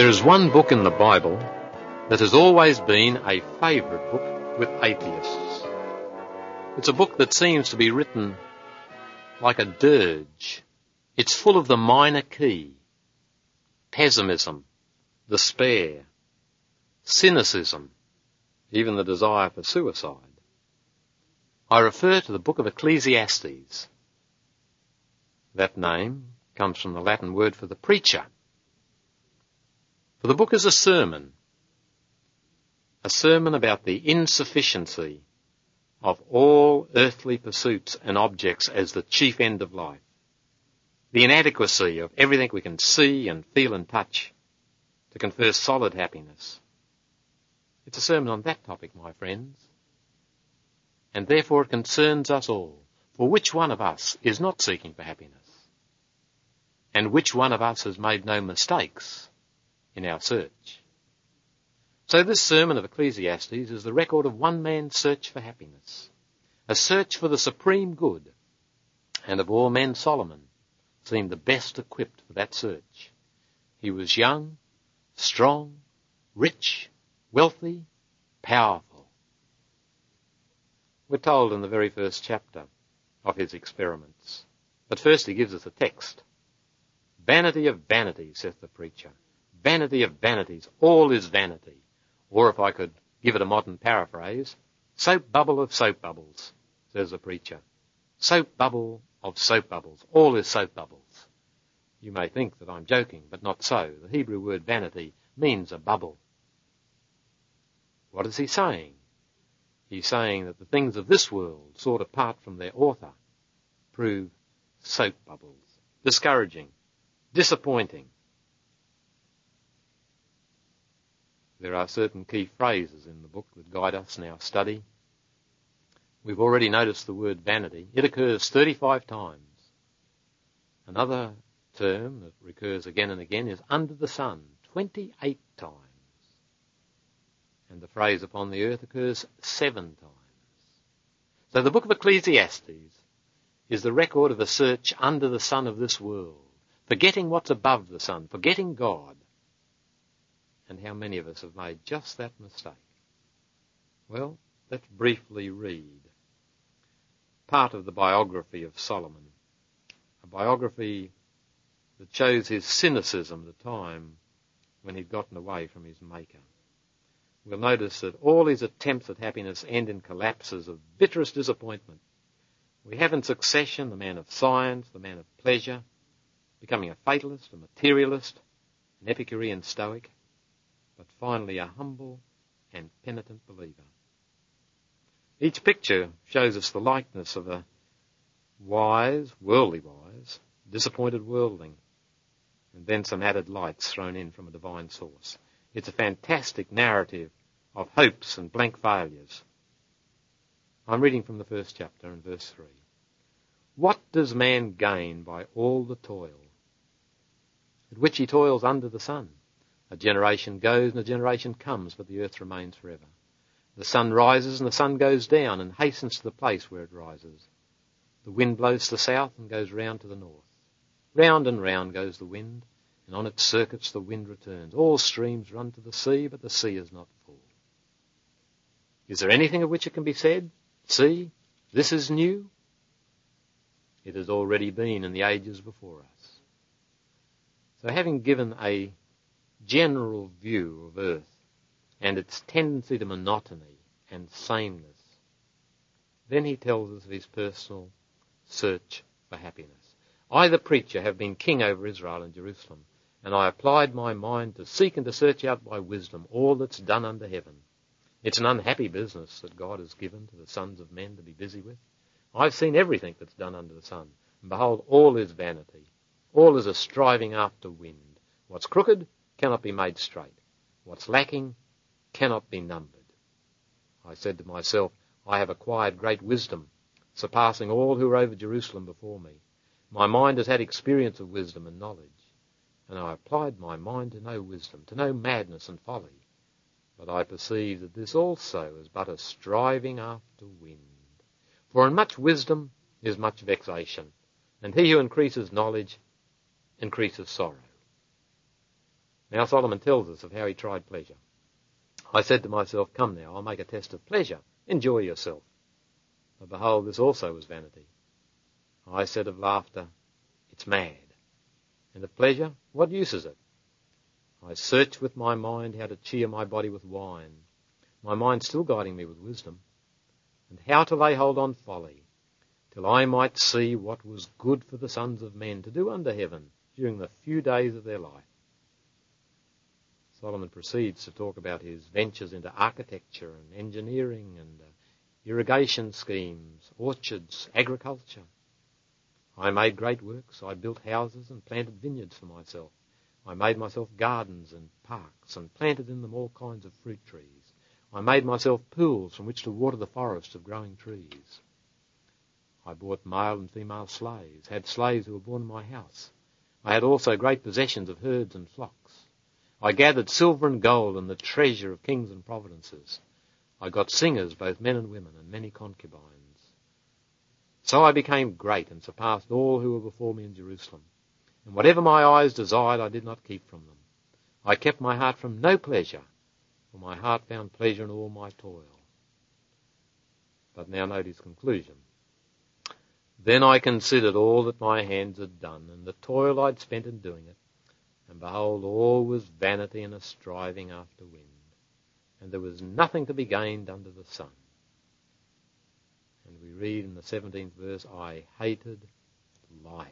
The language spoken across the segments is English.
There is one book in the Bible that has always been a favourite book with atheists. It's a book that seems to be written like a dirge. It's full of the minor key. Pessimism, despair, cynicism, even the desire for suicide. I refer to the book of Ecclesiastes. That name comes from the Latin word for the preacher. For the book is a sermon. A sermon about the insufficiency of all earthly pursuits and objects as the chief end of life. The inadequacy of everything we can see and feel and touch to confer solid happiness. It's a sermon on that topic, my friends. And therefore it concerns us all. For which one of us is not seeking for happiness? And which one of us has made no mistakes in our search. So this sermon of Ecclesiastes is the record of one man's search for happiness, a search for the supreme good, and of all men Solomon seemed the best equipped for that search. He was young, strong, rich, wealthy, powerful. We're told in the very first chapter of his experiments. But first he gives us a text. Vanity of vanity, saith the preacher. Vanity of vanities. All is vanity. Or if I could give it a modern paraphrase, soap bubble of soap bubbles, says the preacher. Soap bubble of soap bubbles. All is soap bubbles. You may think that I'm joking, but not so. The Hebrew word vanity means a bubble. What is he saying? He's saying that the things of this world, sought apart from their author, prove soap bubbles, discouraging, disappointing, There are certain key phrases in the book that guide us in our study. We've already noticed the word vanity. It occurs 35 times. Another term that recurs again and again is under the sun, 28 times. And the phrase upon the earth occurs seven times. So the book of Ecclesiastes is the record of a search under the sun of this world, forgetting what's above the sun, forgetting God, and how many of us have made just that mistake? Well, let's briefly read part of the biography of Solomon. A biography that shows his cynicism at the time when he'd gotten away from his Maker. We'll notice that all his attempts at happiness end in collapses of bitterest disappointment. We have in succession the man of science, the man of pleasure, becoming a fatalist, a materialist, an Epicurean Stoic, but finally a humble and penitent believer. Each picture shows us the likeness of a wise, worldly wise, disappointed worldling, and then some added lights thrown in from a divine source. It's a fantastic narrative of hopes and blank failures. I'm reading from the first chapter in verse 3. What does man gain by all the toil at which he toils under the sun? A generation goes and a generation comes, but the earth remains forever. The sun rises and the sun goes down and hastens to the place where it rises. The wind blows to the south and goes round to the north. Round and round goes the wind, and on its circuits the wind returns. All streams run to the sea, but the sea is not full. Is there anything of which it can be said, See, this is new? It has already been in the ages before us. So having given a general view of earth and its tendency to monotony and sameness. Then he tells us of his personal search for happiness. I, the preacher, have been king over Israel and Jerusalem, and I applied my mind to seek and to search out by wisdom all that's done under heaven. It's an unhappy business that God has given to the sons of men to be busy with. I've seen everything that's done under the sun, and behold, all is vanity. All is a striving after wind. What's crooked cannot be made straight. What's lacking cannot be numbered. I said to myself, I have acquired great wisdom, surpassing all who were over Jerusalem before me. My mind has had experience of wisdom and knowledge, and I applied my mind to know wisdom, to know madness and folly. But I perceive that this also is but a striving after wind. For in much wisdom is much vexation, and he who increases knowledge increases sorrow. Now Solomon tells us of how he tried pleasure. I said to myself, Come now, I'll make a test of pleasure. Enjoy yourself. But behold, this also was vanity. I said of laughter, It's mad. And of pleasure, what use is it? I searched with my mind how to cheer my body with wine, my mind still guiding me with wisdom, and how to lay hold on folly, till I might see what was good for the sons of men to do under heaven during the few days of their life. Solomon proceeds to talk about his ventures into architecture and engineering and uh, irrigation schemes, orchards, agriculture. I made great works. I built houses and planted vineyards for myself. I made myself gardens and parks and planted in them all kinds of fruit trees. I made myself pools from which to water the forest of growing trees. I bought male and female slaves, had slaves who were born in my house. I had also great possessions of herds and flocks. I gathered silver and gold and the treasure of kings and providences. I got singers, both men and women, and many concubines. So I became great and surpassed all who were before me in Jerusalem. And whatever my eyes desired, I did not keep from them. I kept my heart from no pleasure, for my heart found pleasure in all my toil. But now note his conclusion. Then I considered all that my hands had done, and the toil I'd spent in doing it, and behold, all was vanity and a striving after wind, and there was nothing to be gained under the sun. And we read in the 17th verse, I hated life.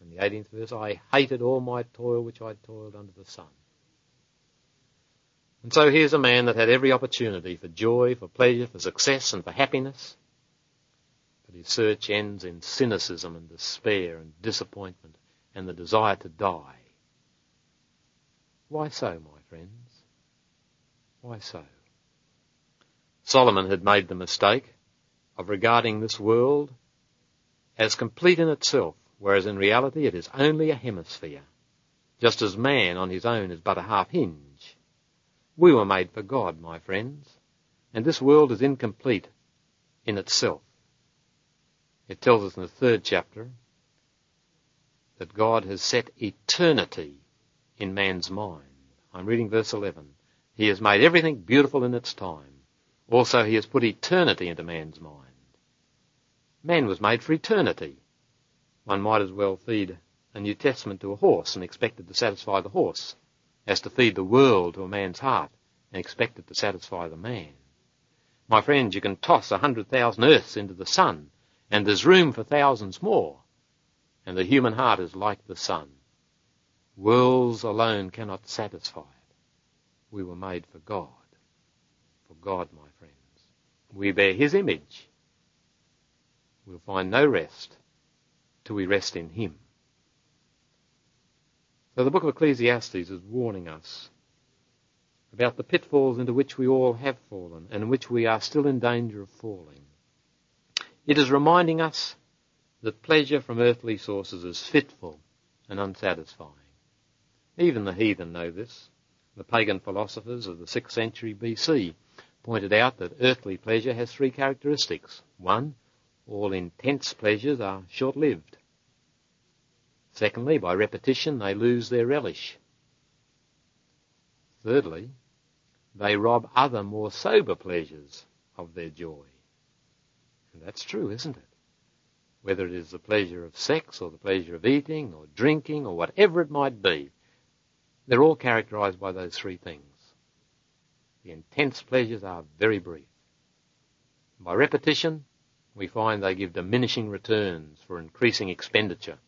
And the 18th verse, I hated all my toil which I toiled under the sun. And so here's a man that had every opportunity for joy, for pleasure, for success, and for happiness, but his search ends in cynicism and despair and disappointment and the desire to die. Why so, my friends? Why so? Solomon had made the mistake of regarding this world as complete in itself, whereas in reality it is only a hemisphere, just as man on his own is but a half hinge. We were made for God, my friends, and this world is incomplete in itself. It tells us in the third chapter that God has set eternity in man's mind. I'm reading verse 11. He has made everything beautiful in its time. Also, he has put eternity into man's mind. Man was made for eternity. One might as well feed a New Testament to a horse and expect it to satisfy the horse as to feed the world to a man's heart and expect it to satisfy the man. My friends, you can toss a hundred thousand earths into the sun and there's room for thousands more. And the human heart is like the sun. Worlds alone cannot satisfy it. We were made for God. For God, my friends. We bear His image. We'll find no rest till we rest in Him. So the book of Ecclesiastes is warning us about the pitfalls into which we all have fallen and in which we are still in danger of falling. It is reminding us that pleasure from earthly sources is fitful and unsatisfying. Even the heathen know this. The pagan philosophers of the 6th century BC pointed out that earthly pleasure has three characteristics. One, all intense pleasures are short-lived. Secondly, by repetition they lose their relish. Thirdly, they rob other more sober pleasures of their joy. And that's true, isn't it? Whether it is the pleasure of sex or the pleasure of eating or drinking or whatever it might be, they're all characterized by those three things. The intense pleasures are very brief. By repetition, we find they give diminishing returns for increasing expenditure.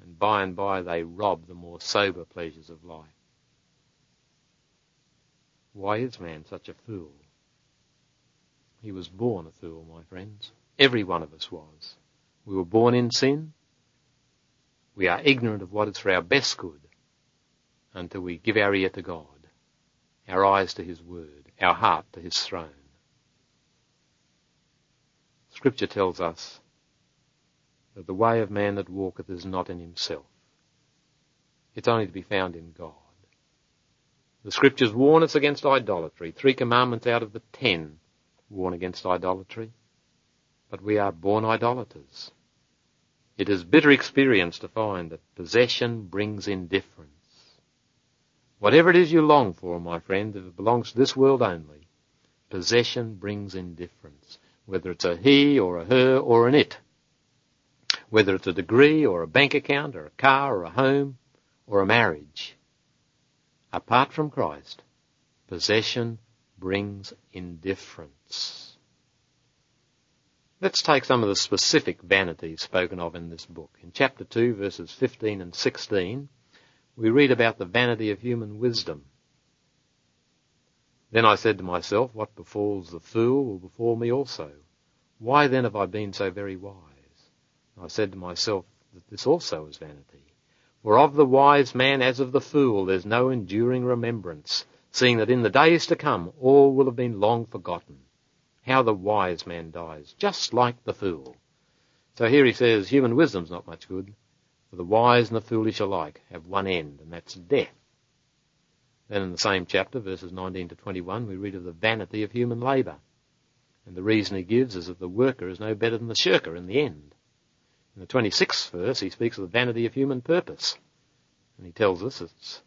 And by and by they rob the more sober pleasures of life. Why is man such a fool? He was born a fool, my friends. Every one of us was. We were born in sin. We are ignorant of what is for our best good until we give our ear to God, our eyes to His Word, our heart to His throne. Scripture tells us that the way of man that walketh is not in himself. It's only to be found in God. The scriptures warn us against idolatry. Three commandments out of the ten warn against idolatry, but we are born idolaters. It is bitter experience to find that possession brings indifference. Whatever it is you long for, my friend, if it belongs to this world only, possession brings indifference, whether it's a he or a her or an it. Whether it's a degree or a bank account or a car or a home or a marriage. Apart from Christ, possession brings indifference. Let's take some of the specific vanities spoken of in this book. In chapter 2 verses 15 and 16, we read about the vanity of human wisdom. Then I said to myself, what befalls the fool will befall me also. Why then have I been so very wise? I said to myself that this also is vanity. For of the wise man as of the fool there's no enduring remembrance, seeing that in the days to come all will have been long forgotten. How the wise man dies, just like the fool. So here he says human wisdom's not much good, for the wise and the foolish alike have one end, and that's death. Then in the same chapter, verses 19 to 21, we read of the vanity of human labour. And the reason he gives is that the worker is no better than the shirker in the end. In the 26th verse, he speaks of the vanity of human purpose. And he tells us it's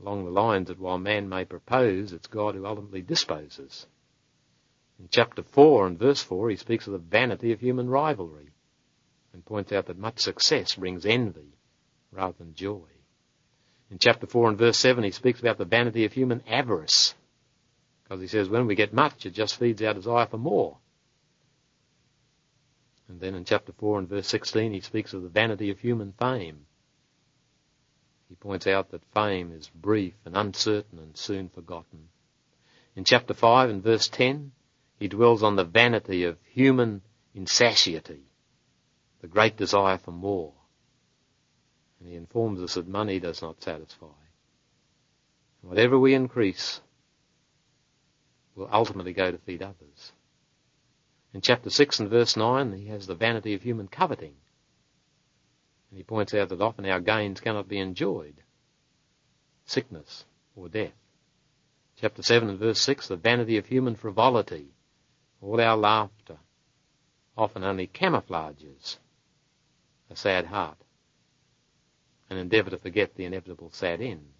along the lines that while man may propose, it's God who ultimately disposes. In chapter 4 and verse 4, he speaks of the vanity of human rivalry and points out that much success brings envy rather than joy. In chapter 4 and verse 7, he speaks about the vanity of human avarice. Because he says when we get much, it just feeds our desire for more. And then in chapter 4 and verse 16, he speaks of the vanity of human fame. He points out that fame is brief and uncertain and soon forgotten. In chapter 5 and verse 10, he dwells on the vanity of human insatiety the great desire for more. And he informs us that money does not satisfy. Whatever we increase will ultimately go to feed others. In chapter 6 and verse 9, he has the vanity of human coveting. And he points out that often our gains cannot be enjoyed. Sickness or death. Chapter 7 and verse 6, the vanity of human frivolity. All our laughter often only camouflages a sad heart, and endeavour to forget the inevitable sad end.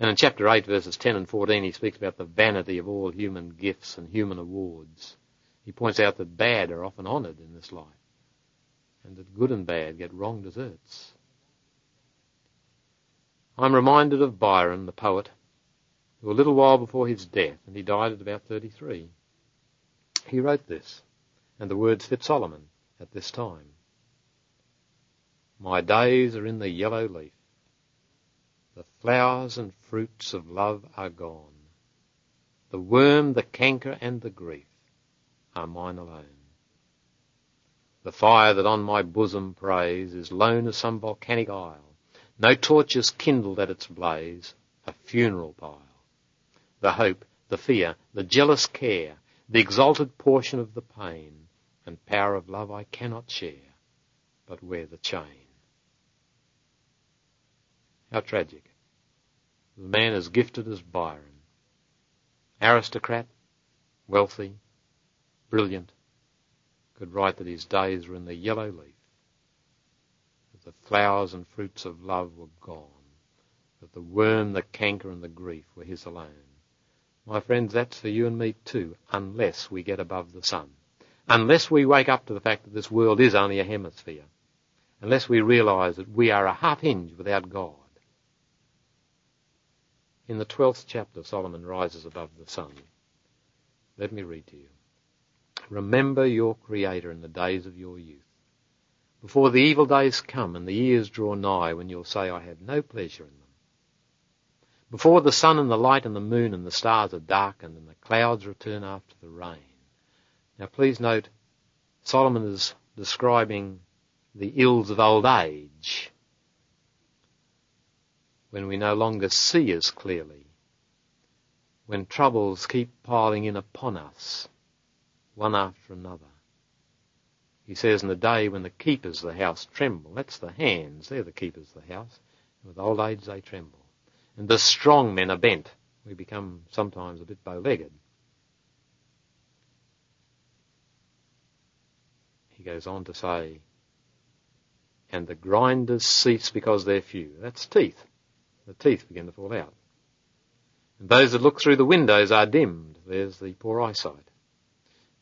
And in chapter 8 verses 10 and 14 he speaks about the vanity of all human gifts and human awards. He points out that bad are often honoured in this life, and that good and bad get wrong deserts. I'm reminded of Byron, the poet, who a little while before his death, and he died at about 33, he wrote this, and the words fit Solomon at this time. My days are in the yellow leaf. The flowers and fruits of love are gone. The worm, the canker, and the grief are mine alone. The fire that on my bosom preys is lone as some volcanic isle. No torches kindled at its blaze, a funeral pile. The hope, the fear, the jealous care, the exalted portion of the pain and power of love I cannot share, but wear the chain. How tragic. The man as gifted as Byron. Aristocrat, wealthy, brilliant, could write that his days were in the yellow leaf, that the flowers and fruits of love were gone, that the worm, the canker, and the grief were his alone. My friends, that's for you and me too, unless we get above the sun. Unless we wake up to the fact that this world is only a hemisphere. Unless we realize that we are a half hinge without God. In the 12th chapter, Solomon rises above the sun. Let me read to you. Remember your Creator in the days of your youth, before the evil days come and the years draw nigh when you'll say, I have no pleasure in them. Before the sun and the light and the moon and the stars are darkened and the clouds return after the rain. Now please note, Solomon is describing the ills of old age when we no longer see as clearly, when troubles keep piling in upon us, one after another. He says in the day when the keepers of the house tremble, that's the hands, they're the keepers of the house, with old age they tremble. And the strong men are bent. We become sometimes a bit bow-legged. He goes on to say, and the grinders cease because they're few. That's teeth. The teeth begin to fall out. And those that look through the windows are dimmed. There's the poor eyesight.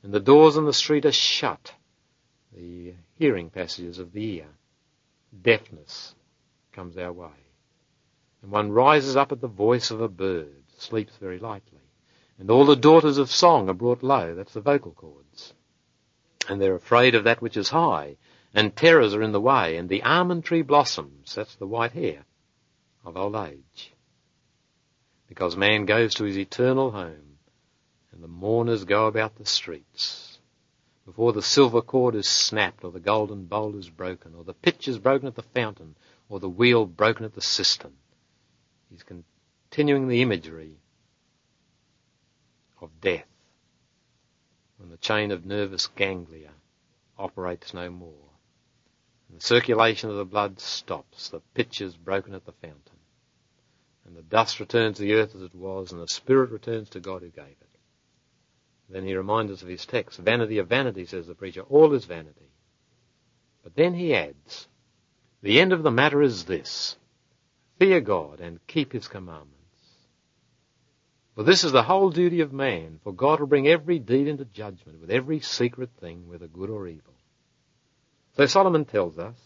And the doors in the street are shut. The hearing passages of the ear. Deafness comes our way. And one rises up at the voice of a bird, sleeps very lightly. And all the daughters of song are brought low. That's the vocal cords. And they're afraid of that which is high. And terrors are in the way. And the almond tree blossoms. That's the white hair of old age because man goes to his eternal home and the mourners go about the streets. Before the silver cord is snapped or the golden bowl is broken or the pitch is broken at the fountain or the wheel broken at the cistern. He's continuing the imagery of death when the chain of nervous ganglia operates no more. The circulation of the blood stops. The pitch is broken at the fountain. And the dust returns to the earth as it was, and the spirit returns to God who gave it. Then he reminds us of his text. Vanity of vanity, says the preacher. All is vanity. But then he adds, the end of the matter is this. Fear God and keep his commandments. For this is the whole duty of man, for God will bring every deed into judgment with every secret thing, whether good or evil. So Solomon tells us,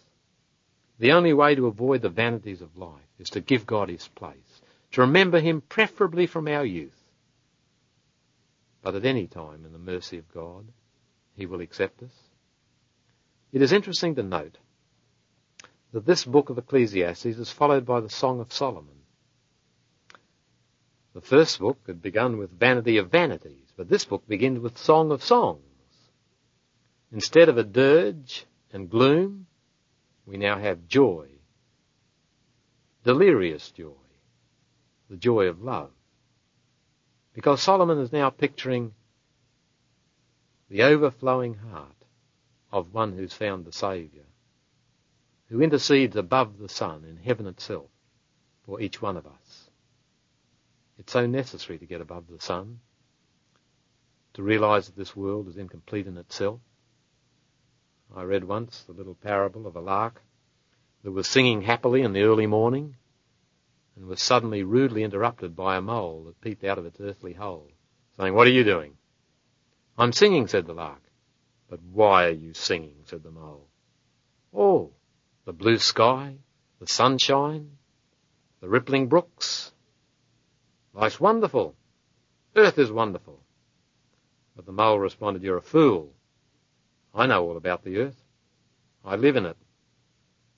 the only way to avoid the vanities of life is to give God his place, to remember him preferably from our youth. But at any time, in the mercy of God, he will accept us. It is interesting to note that this book of Ecclesiastes is followed by the Song of Solomon. The first book had begun with Vanity of Vanities, but this book begins with Song of Songs. Instead of a dirge and gloom, we now have joy, delirious joy, the joy of love. Because Solomon is now picturing the overflowing heart of one who's found the Saviour, who intercedes above the sun in heaven itself for each one of us. It's so necessary to get above the sun, to realize that this world is incomplete in itself, I read once the little parable of a lark that was singing happily in the early morning and was suddenly rudely interrupted by a mole that peeped out of its earthly hole, saying, What are you doing? I'm singing, said the lark. But why are you singing? said the mole. Oh, the blue sky, the sunshine, the rippling brooks. Life's wonderful. Earth is wonderful. But the mole responded, You're a fool. I know all about the earth. I live in it.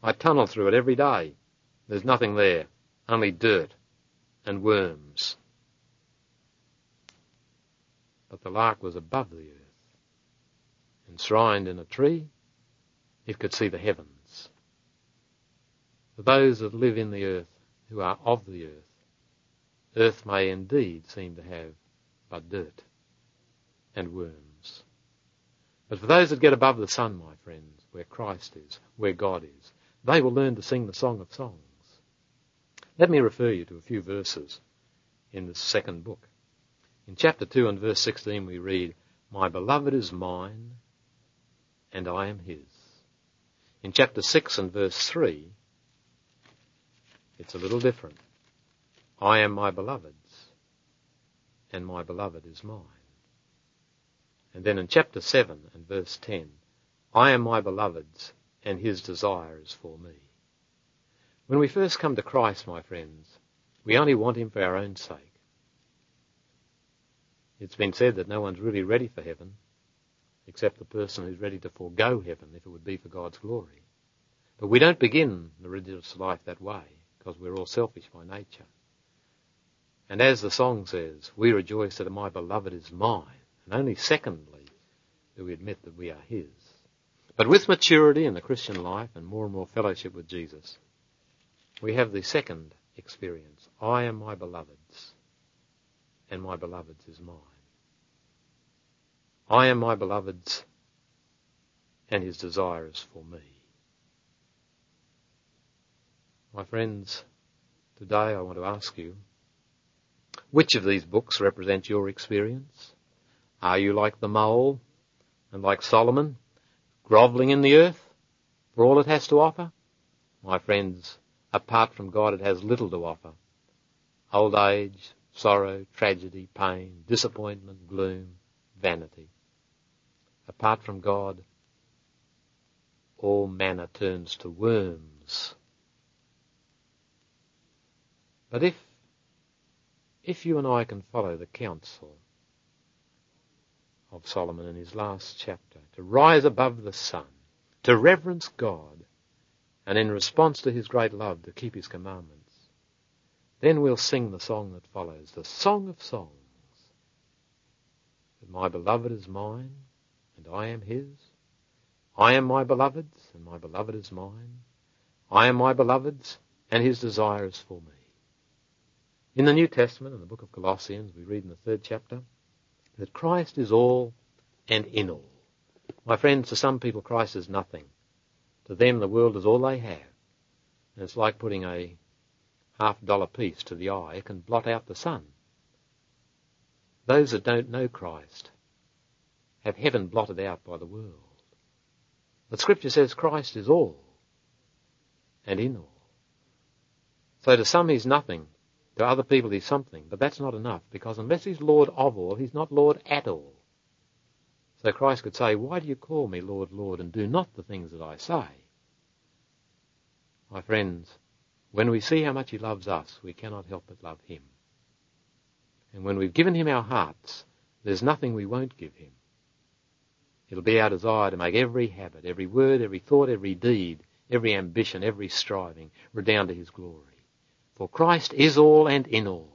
I tunnel through it every day. There's nothing there, only dirt and worms. But the lark was above the earth. Enshrined in a tree, it could see the heavens. For those that live in the earth, who are of the earth, earth may indeed seem to have but dirt and worms. But for those that get above the sun, my friends, where Christ is, where God is, they will learn to sing the Song of Songs. Let me refer you to a few verses in the second book. In chapter 2 and verse 16 we read, My beloved is mine, and I am his. In chapter 6 and verse 3, it's a little different. I am my beloved's, and my beloved is mine. And then in chapter 7 and verse 10, I am my beloved's and his desire is for me. When we first come to Christ, my friends, we only want him for our own sake. It's been said that no one's really ready for heaven except the person who's ready to forego heaven if it would be for God's glory. But we don't begin the religious life that way because we're all selfish by nature. And as the song says, we rejoice that my beloved is mine. And only secondly do we admit that we are His. But with maturity in the Christian life and more and more fellowship with Jesus, we have the second experience. I am my beloved's, and my beloved's is mine. I am my beloved's, and his desire is for me. My friends, today I want to ask you, which of these books represent your experience? Are you like the mole and like Solomon, grovelling in the earth for all it has to offer? My friends, apart from God, it has little to offer. Old age, sorrow, tragedy, pain, disappointment, gloom, vanity. Apart from God, all manna turns to worms. But if, if you and I can follow the counsel of Solomon in his last chapter, to rise above the sun, to reverence God, and in response to his great love to keep his commandments, then we'll sing the song that follows, the Song of Songs. That my beloved is mine, and I am his. I am my beloved's, and my beloved is mine. I am my beloved's, and his desire is for me. In the New Testament, in the book of Colossians, we read in the third chapter that Christ is all and in all. My friends, to some people Christ is nothing. To them the world is all they have. And it's like putting a half dollar piece to the eye. It can blot out the sun. Those that don't know Christ have heaven blotted out by the world. But scripture says Christ is all and in all. So to some he's nothing, to other people he's something, but that's not enough because unless he's Lord of all, he's not Lord at all. So Christ could say, why do you call me Lord, Lord and do not the things that I say? My friends, when we see how much he loves us, we cannot help but love him. And when we've given him our hearts, there's nothing we won't give him. It'll be our desire to make every habit, every word, every thought, every deed, every ambition, every striving redound to his glory. For Christ is all and in all.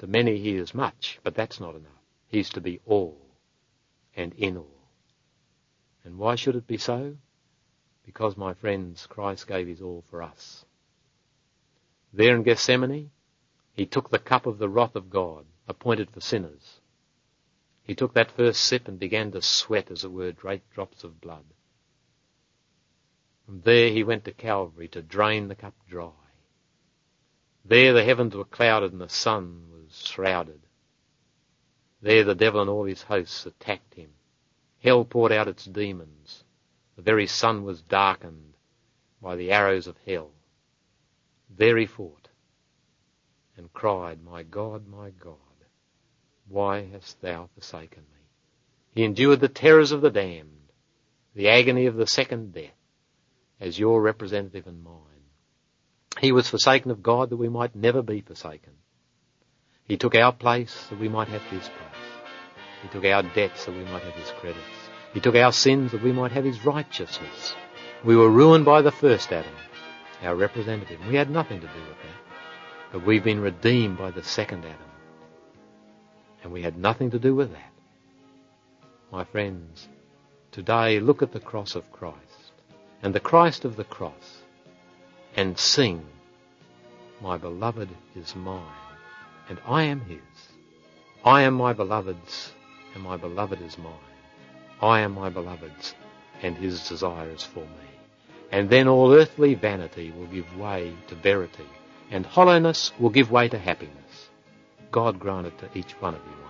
To many he is much, but that's not enough. He's to be all and in all. And why should it be so? Because, my friends, Christ gave his all for us. There in Gethsemane, he took the cup of the wrath of God, appointed for sinners. He took that first sip and began to sweat, as it were, great drops of blood. From there he went to Calvary to drain the cup dry. There the heavens were clouded and the sun was shrouded. There the devil and all his hosts attacked him. Hell poured out its demons. The very sun was darkened by the arrows of hell. There he fought and cried, My God, my God, why hast thou forsaken me? He endured the terrors of the damned, the agony of the second death, as your representative and mine. He was forsaken of God that we might never be forsaken. He took our place that we might have his place. He took our debts that we might have his credits. He took our sins that we might have his righteousness. We were ruined by the first Adam, our representative. We had nothing to do with that. But we've been redeemed by the second Adam and we had nothing to do with that. My friends, today look at the cross of Christ and the Christ of the cross and sing, My beloved is mine and I am his. I am my beloved's and my beloved is mine. I am my beloved's and his desire is for me. And then all earthly vanity will give way to verity and hollowness will give way to happiness. God grant it to each one of you.